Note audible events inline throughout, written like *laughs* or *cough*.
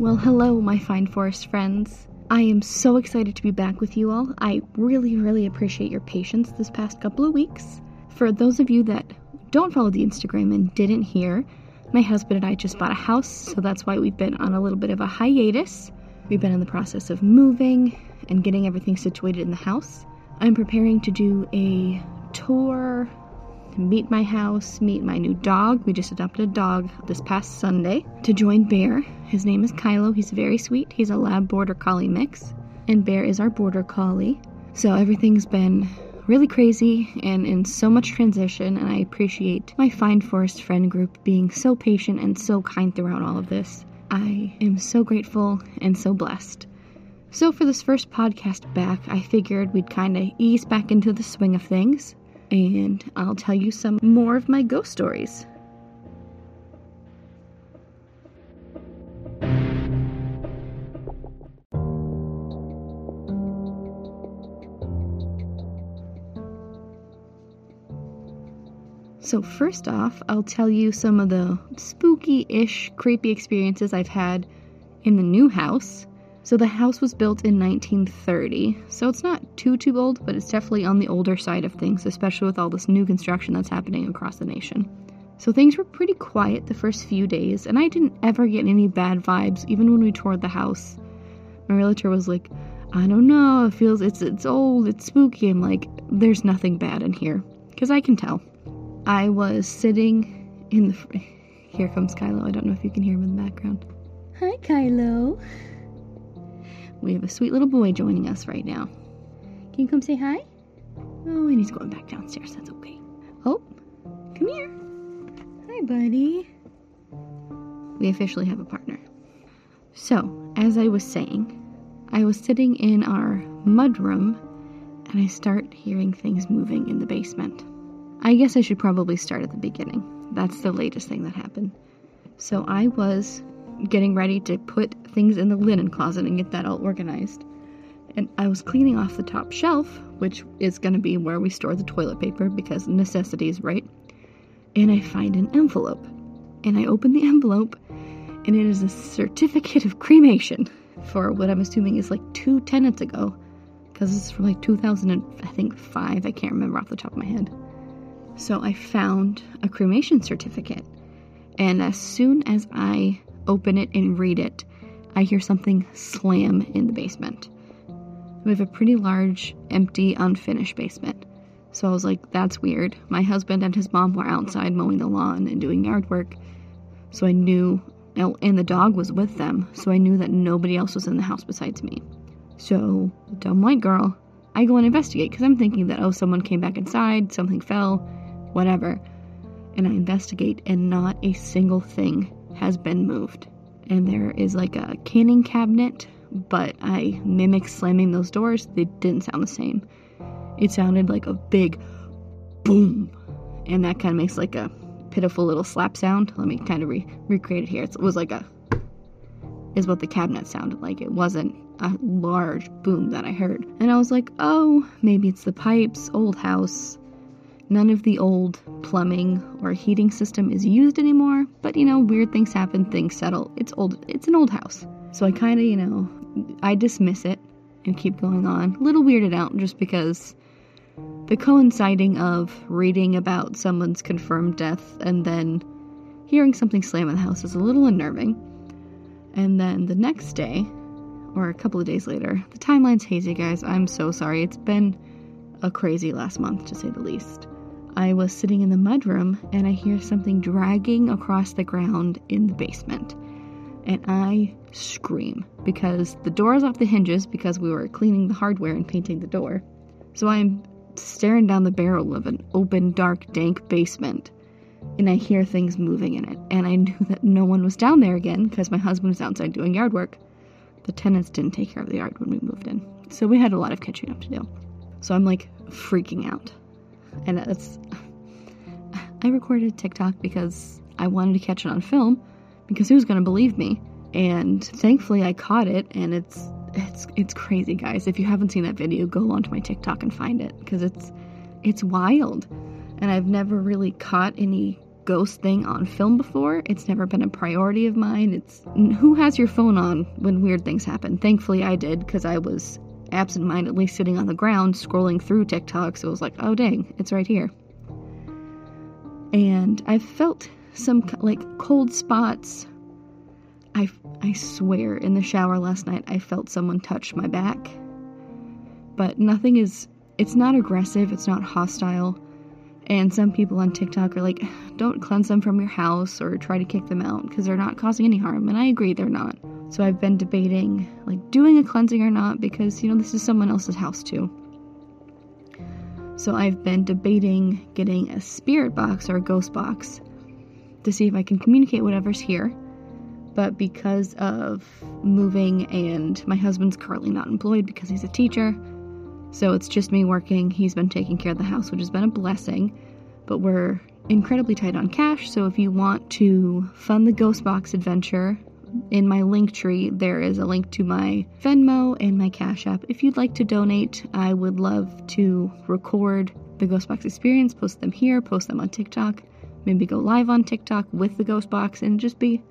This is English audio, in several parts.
Well, hello, my fine forest friends. I am so excited to be back with you all. I really, really appreciate your patience this past couple of weeks. For those of you that don't follow the Instagram and didn't hear, my husband and I just bought a house, so that's why we've been on a little bit of a hiatus. We've been in the process of moving and getting everything situated in the house. I'm preparing to do a tour meet my house, meet my new dog. We just adopted a dog this past Sunday to join Bear. His name is Kylo. He's very sweet. He's a lab border collie mix, and Bear is our border collie. So everything's been really crazy and in so much transition, and I appreciate my Fine Forest friend group being so patient and so kind throughout all of this. I am so grateful and so blessed. So, for this first podcast back, I figured we'd kind of ease back into the swing of things and I'll tell you some more of my ghost stories. So, first off, I'll tell you some of the spooky ish, creepy experiences I've had in the new house. So the house was built in 1930, so it's not too too old, but it's definitely on the older side of things, especially with all this new construction that's happening across the nation. So things were pretty quiet the first few days, and I didn't ever get any bad vibes even when we toured the house. My realtor was like, "I don't know, it feels it's it's old, it's spooky." I'm like, "There's nothing bad in here." Cuz I can tell. I was sitting in the *laughs* Here comes Kylo. I don't know if you can hear him in the background. Hi, Kylo. We have a sweet little boy joining us right now. Can you come say hi? Oh, and he's going back downstairs. That's okay. Oh, come here. Hi, buddy. We officially have a partner. So, as I was saying, I was sitting in our mudroom and I start hearing things moving in the basement. I guess I should probably start at the beginning. That's the latest thing that happened. So I was getting ready to put things in the linen closet and get that all organized. And I was cleaning off the top shelf, which is going to be where we store the toilet paper because necessities, right? And I find an envelope. And I open the envelope, and it is a certificate of cremation for what I'm assuming is like two tenants ago. Because it's from like 2000, and, I think, five. I can't remember off the top of my head. So I found a cremation certificate. And as soon as I open it and read it, I hear something slam in the basement. We have a pretty large, empty, unfinished basement. So I was like, that's weird. My husband and his mom were outside mowing the lawn and doing yard work. So I knew, and the dog was with them, so I knew that nobody else was in the house besides me. So, dumb white girl, I go and investigate because I'm thinking that, oh, someone came back inside, something fell, whatever. And I investigate, and not a single thing has been moved. And there is like a canning cabinet, but I mimicked slamming those doors. They didn't sound the same. It sounded like a big boom. And that kind of makes like a pitiful little slap sound. Let me kind of re- recreate it here. It was like a, is what the cabinet sounded like. It wasn't a large boom that I heard. And I was like, oh, maybe it's the pipes, old house. None of the old plumbing or heating system is used anymore, but you know, weird things happen, things settle. It's old, it's an old house. So I kind of, you know, I dismiss it and keep going on. A little weirded out just because the coinciding of reading about someone's confirmed death and then hearing something slam in the house is a little unnerving. And then the next day, or a couple of days later, the timeline's hazy, guys. I'm so sorry. It's been a crazy last month, to say the least. I was sitting in the mudroom and I hear something dragging across the ground in the basement. And I scream because the door is off the hinges because we were cleaning the hardware and painting the door. So I'm staring down the barrel of an open, dark, dank basement. And I hear things moving in it. And I *laughs* knew that no one was down there again because my husband was outside doing yard work. The tenants didn't take care of the yard when we moved in. So we had a lot of catching up to do. So I'm like freaking out and it's I recorded TikTok because I wanted to catch it on film because who's going to believe me? And thankfully I caught it and it's it's it's crazy guys. If you haven't seen that video, go onto my TikTok and find it because it's it's wild. And I've never really caught any ghost thing on film before. It's never been a priority of mine. It's who has your phone on when weird things happen? Thankfully, I did because I was absentmindedly sitting on the ground scrolling through TikTok. So it was like, oh dang, it's right here. And I felt some like cold spots. I, I swear in the shower last night, I felt someone touch my back. But nothing is, it's not aggressive, it's not hostile. And some people on TikTok are like, don't cleanse them from your house or try to kick them out because they're not causing any harm. And I agree, they're not. So I've been debating like doing a cleansing or not because, you know, this is someone else's house too. So I've been debating getting a spirit box or a ghost box to see if I can communicate whatever's here. But because of moving and my husband's currently not employed because he's a teacher, so it's just me working. He's been taking care of the house, which has been a blessing. But we're incredibly tight on cash, so if you want to fund the ghost box adventure, in my link tree, there is a link to my Venmo and my Cash App. If you'd like to donate, I would love to record the Ghostbox experience, post them here, post them on TikTok, maybe go live on TikTok with the Ghostbox, and just be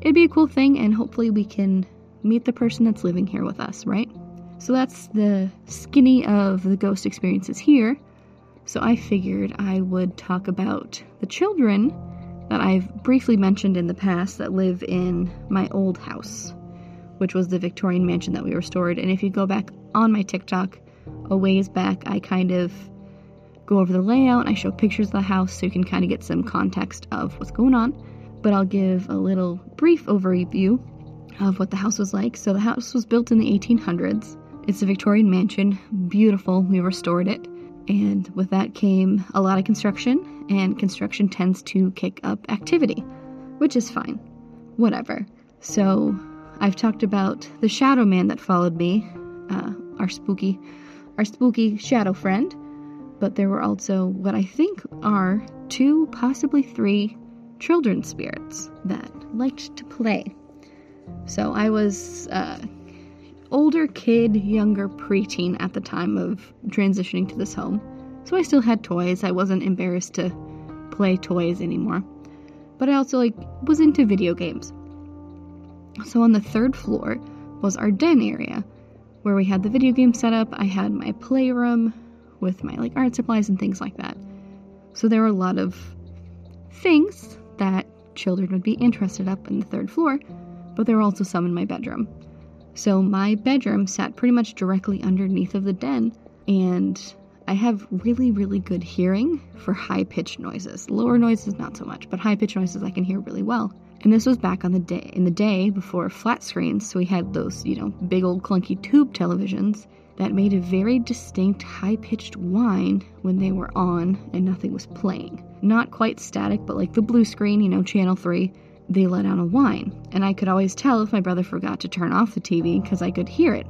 it'd be a cool thing, and hopefully we can meet the person that's living here with us, right? So that's the skinny of the ghost experiences here. So I figured I would talk about the children that I've briefly mentioned in the past that live in my old house, which was the Victorian mansion that we restored. And if you go back on my TikTok a ways back, I kind of go over the layout, I show pictures of the house so you can kind of get some context of what's going on. But I'll give a little brief overview of what the house was like. So the house was built in the 1800s. It's a Victorian mansion, beautiful. We restored it. And with that came a lot of construction, and construction tends to kick up activity, which is fine. Whatever. So I've talked about the shadow man that followed me, uh, our spooky, our spooky shadow friend. But there were also what I think are two, possibly three, children's spirits that liked to play. So I was uh, older kid, younger preteen at the time of transitioning to this home. So I still had toys. I wasn't embarrassed to play toys anymore. But I also like was into video games. So on the third floor was our den area where we had the video game set up. I had my playroom with my like art supplies and things like that. So there were a lot of things that children would be interested up in the third floor, but there were also some in my bedroom. So my bedroom sat pretty much directly underneath of the den, and I have really, really good hearing for high pitched noises. Lower noises, not so much, but high pitched noises I can hear really well. And this was back on the day in the day before flat screens, so we had those, you know, big old clunky tube televisions that made a very distinct high pitched whine when they were on and nothing was playing. Not quite static, but like the blue screen, you know, channel 3 they let out a whine, and I could always tell if my brother forgot to turn off the TV because I could hear it.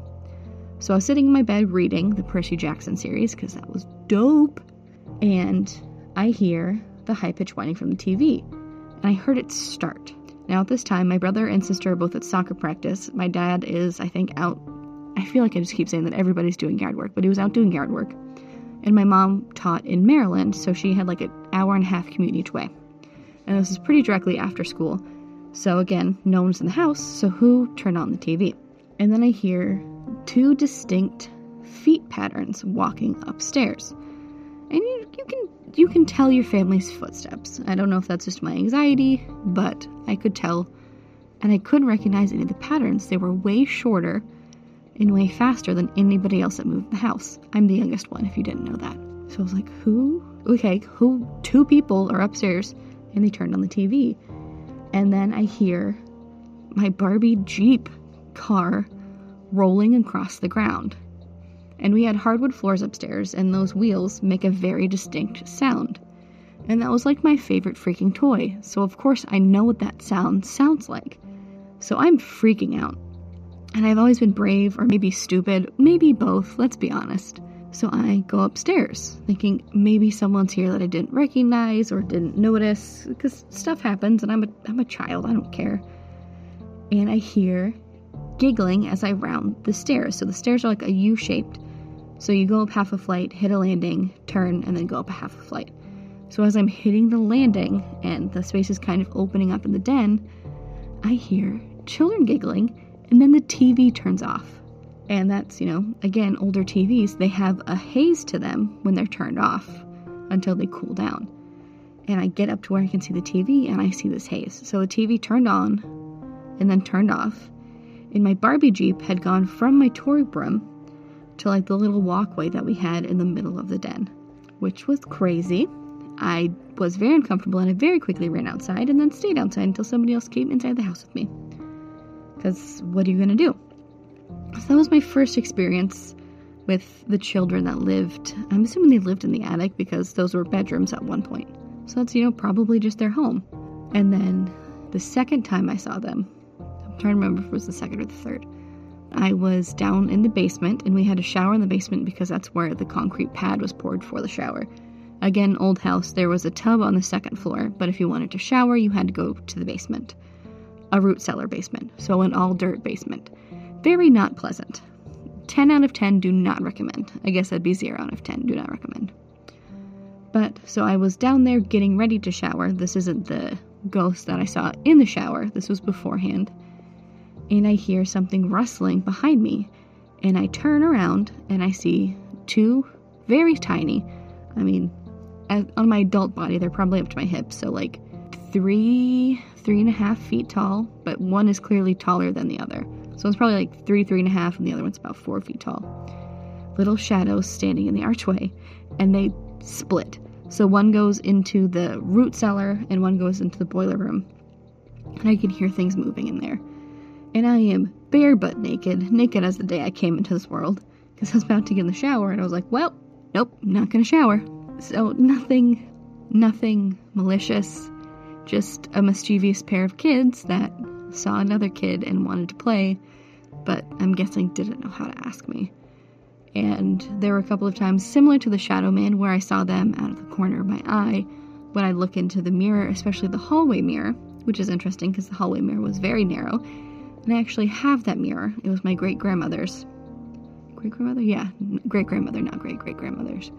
So I was sitting in my bed reading the Percy Jackson series because that was dope, and I hear the high pitched whining from the TV, and I heard it start. Now, at this time, my brother and sister are both at soccer practice. My dad is, I think, out. I feel like I just keep saying that everybody's doing yard work, but he was out doing yard work. And my mom taught in Maryland, so she had like an hour and a half commute each way and this is pretty directly after school. So again, no one's in the house, so who turned on the TV? And then I hear two distinct feet patterns walking upstairs. And you, you can you can tell your family's footsteps. I don't know if that's just my anxiety, but I could tell and I couldn't recognize any of the patterns. They were way shorter and way faster than anybody else that moved the house. I'm the youngest one if you didn't know that. So I was like, who? Okay, who? Two people are upstairs and they turned on the TV. And then I hear my Barbie Jeep car rolling across the ground. And we had hardwood floors upstairs, and those wheels make a very distinct sound. And that was like my favorite freaking toy, so of course I know what that sound sounds like. So I'm freaking out. And I've always been brave, or maybe stupid, maybe both, let's be honest. So I go upstairs, thinking maybe someone's here that I didn't recognize or didn't notice, because stuff happens and I'm a, I'm a child, I don't care. And I hear giggling as I round the stairs. So the stairs are like a U shaped. So you go up half a flight, hit a landing, turn, and then go up a half a flight. So as I'm hitting the landing and the space is kind of opening up in the den, I hear children giggling and then the TV turns off. And that's, you know, again, older TVs, they have a haze to them when they're turned off until they cool down. And I get up to where I can see the TV and I see this haze. So the TV turned on and then turned off. And my Barbie Jeep had gone from my toy room to like the little walkway that we had in the middle of the den, which was crazy. I was very uncomfortable and I very quickly ran outside and then stayed outside until somebody else came inside the house with me. Because what are you going to do? So that was my first experience with the children that lived. I'm assuming they lived in the attic because those were bedrooms at one point. So that's, you know, probably just their home. And then the second time I saw them, I'm trying to remember if it was the second or the third. I was down in the basement and we had a shower in the basement because that's where the concrete pad was poured for the shower. Again, old house, there was a tub on the second floor, but if you wanted to shower, you had to go to the basement. A root cellar basement, so an all dirt basement. Very not pleasant. 10 out of 10 do not recommend. I guess that'd be 0 out of 10 do not recommend. But so I was down there getting ready to shower. This isn't the ghost that I saw in the shower, this was beforehand and I hear something rustling behind me. And I turn around and I see two very tiny, I mean, on my adult body, they're probably up to my hips, so like three, three and a half feet tall, but one is clearly taller than the other. So it's probably like three, three and a half, and the other one's about four feet tall. Little shadows standing in the archway, and they split. So one goes into the root cellar, and one goes into the boiler room. And I can hear things moving in there and I am bare butt naked, naked as the day I came into this world, because I was about to get in the shower, and I was like, well, nope, not gonna shower. So nothing, nothing malicious, just a mischievous pair of kids that saw another kid and wanted to play, but I'm guessing didn't know how to ask me. And there were a couple of times similar to the Shadow Man where I saw them out of the corner of my eye when I look into the mirror, especially the hallway mirror, which is interesting because the hallway mirror was very narrow and I actually have that mirror. It was my great grandmother's. Great grandmother? Yeah, great grandmother, not great great grandmother's.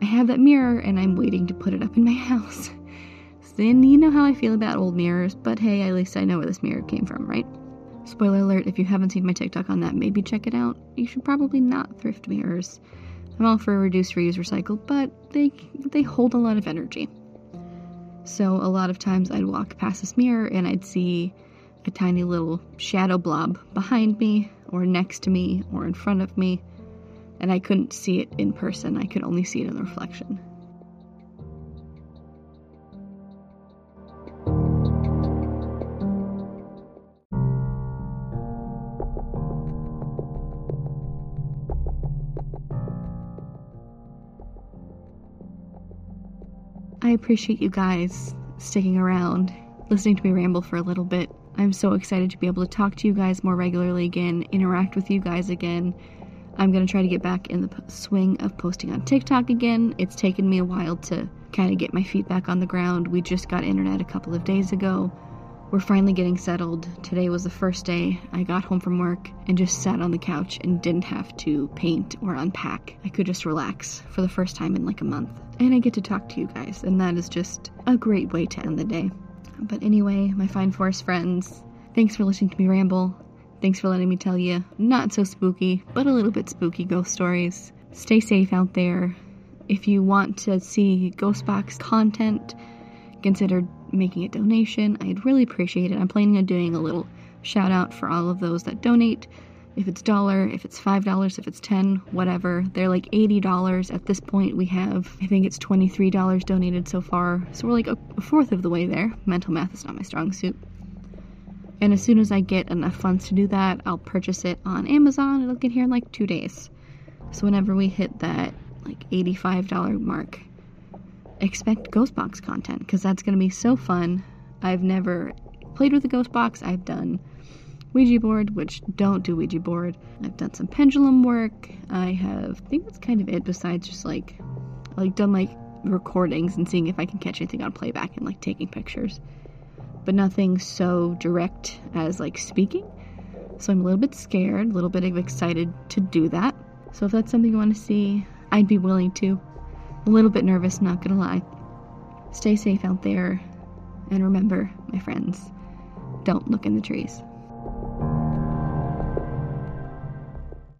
I have that mirror and I'm waiting to put it up in my *laughs* house. Then you know how I feel about old mirrors, but hey, at least I know where this mirror came from, right? Spoiler alert, if you haven't seen my TikTok on that, maybe check it out. You should probably not thrift mirrors. I'm all for reduce, reuse, recycle, but they they hold a lot of energy. So a lot of times I'd walk past this mirror and I'd see a tiny little shadow blob behind me, or next to me, or in front of me, and I couldn't see it in person, I could only see it in the reflection. I appreciate you guys sticking around, listening to me ramble for a little bit. I'm so excited to be able to talk to you guys more regularly again, interact with you guys again. I'm going to try to get back in the swing of posting on TikTok again. It's taken me a while to kind of get my feet back on the ground. We just got internet a couple of days ago. We're finally getting settled. Today was the first day I got home from work and just sat on the couch and didn't have to paint or unpack. I could just relax for the first time in like a month. And I get to talk to you guys, and that is just a great way to end the day. But anyway, my fine forest friends, thanks for listening to me ramble. Thanks for letting me tell you not so spooky, but a little bit spooky ghost stories. Stay safe out there. If you want to see Ghostbox content, consider making a donation. I'd really appreciate it. I'm planning on doing a little shout out for all of those that donate if it's dollar, if it's five dollars, if it's ten, whatever. They're like eighty dollars at this point. We have, I think it's twenty-three dollars donated so far, so we're like a, fourth of the way there. Mental math is not my strong suit. And as soon as I get enough funds to do that, I'll purchase it on Amazon. It'll get here in like two days. So whenever we hit that like eighty-five dollar mark, expect Ghostbox content because that's gonna be so fun. I've never played with a ghost box. I've done Ouija board, which don't do Ouija board. I've done some pendulum work. I have, I think that's kind of it besides just like, like done like recordings and seeing if I can catch anything on playback and like taking pictures. But nothing so direct as like speaking. So I'm a little bit scared, a little bit excited to do that. So if that's something you want to see, I'd be willing to. A little bit nervous, not gonna lie. Stay safe out there. And remember, my friends, don't look in the trees.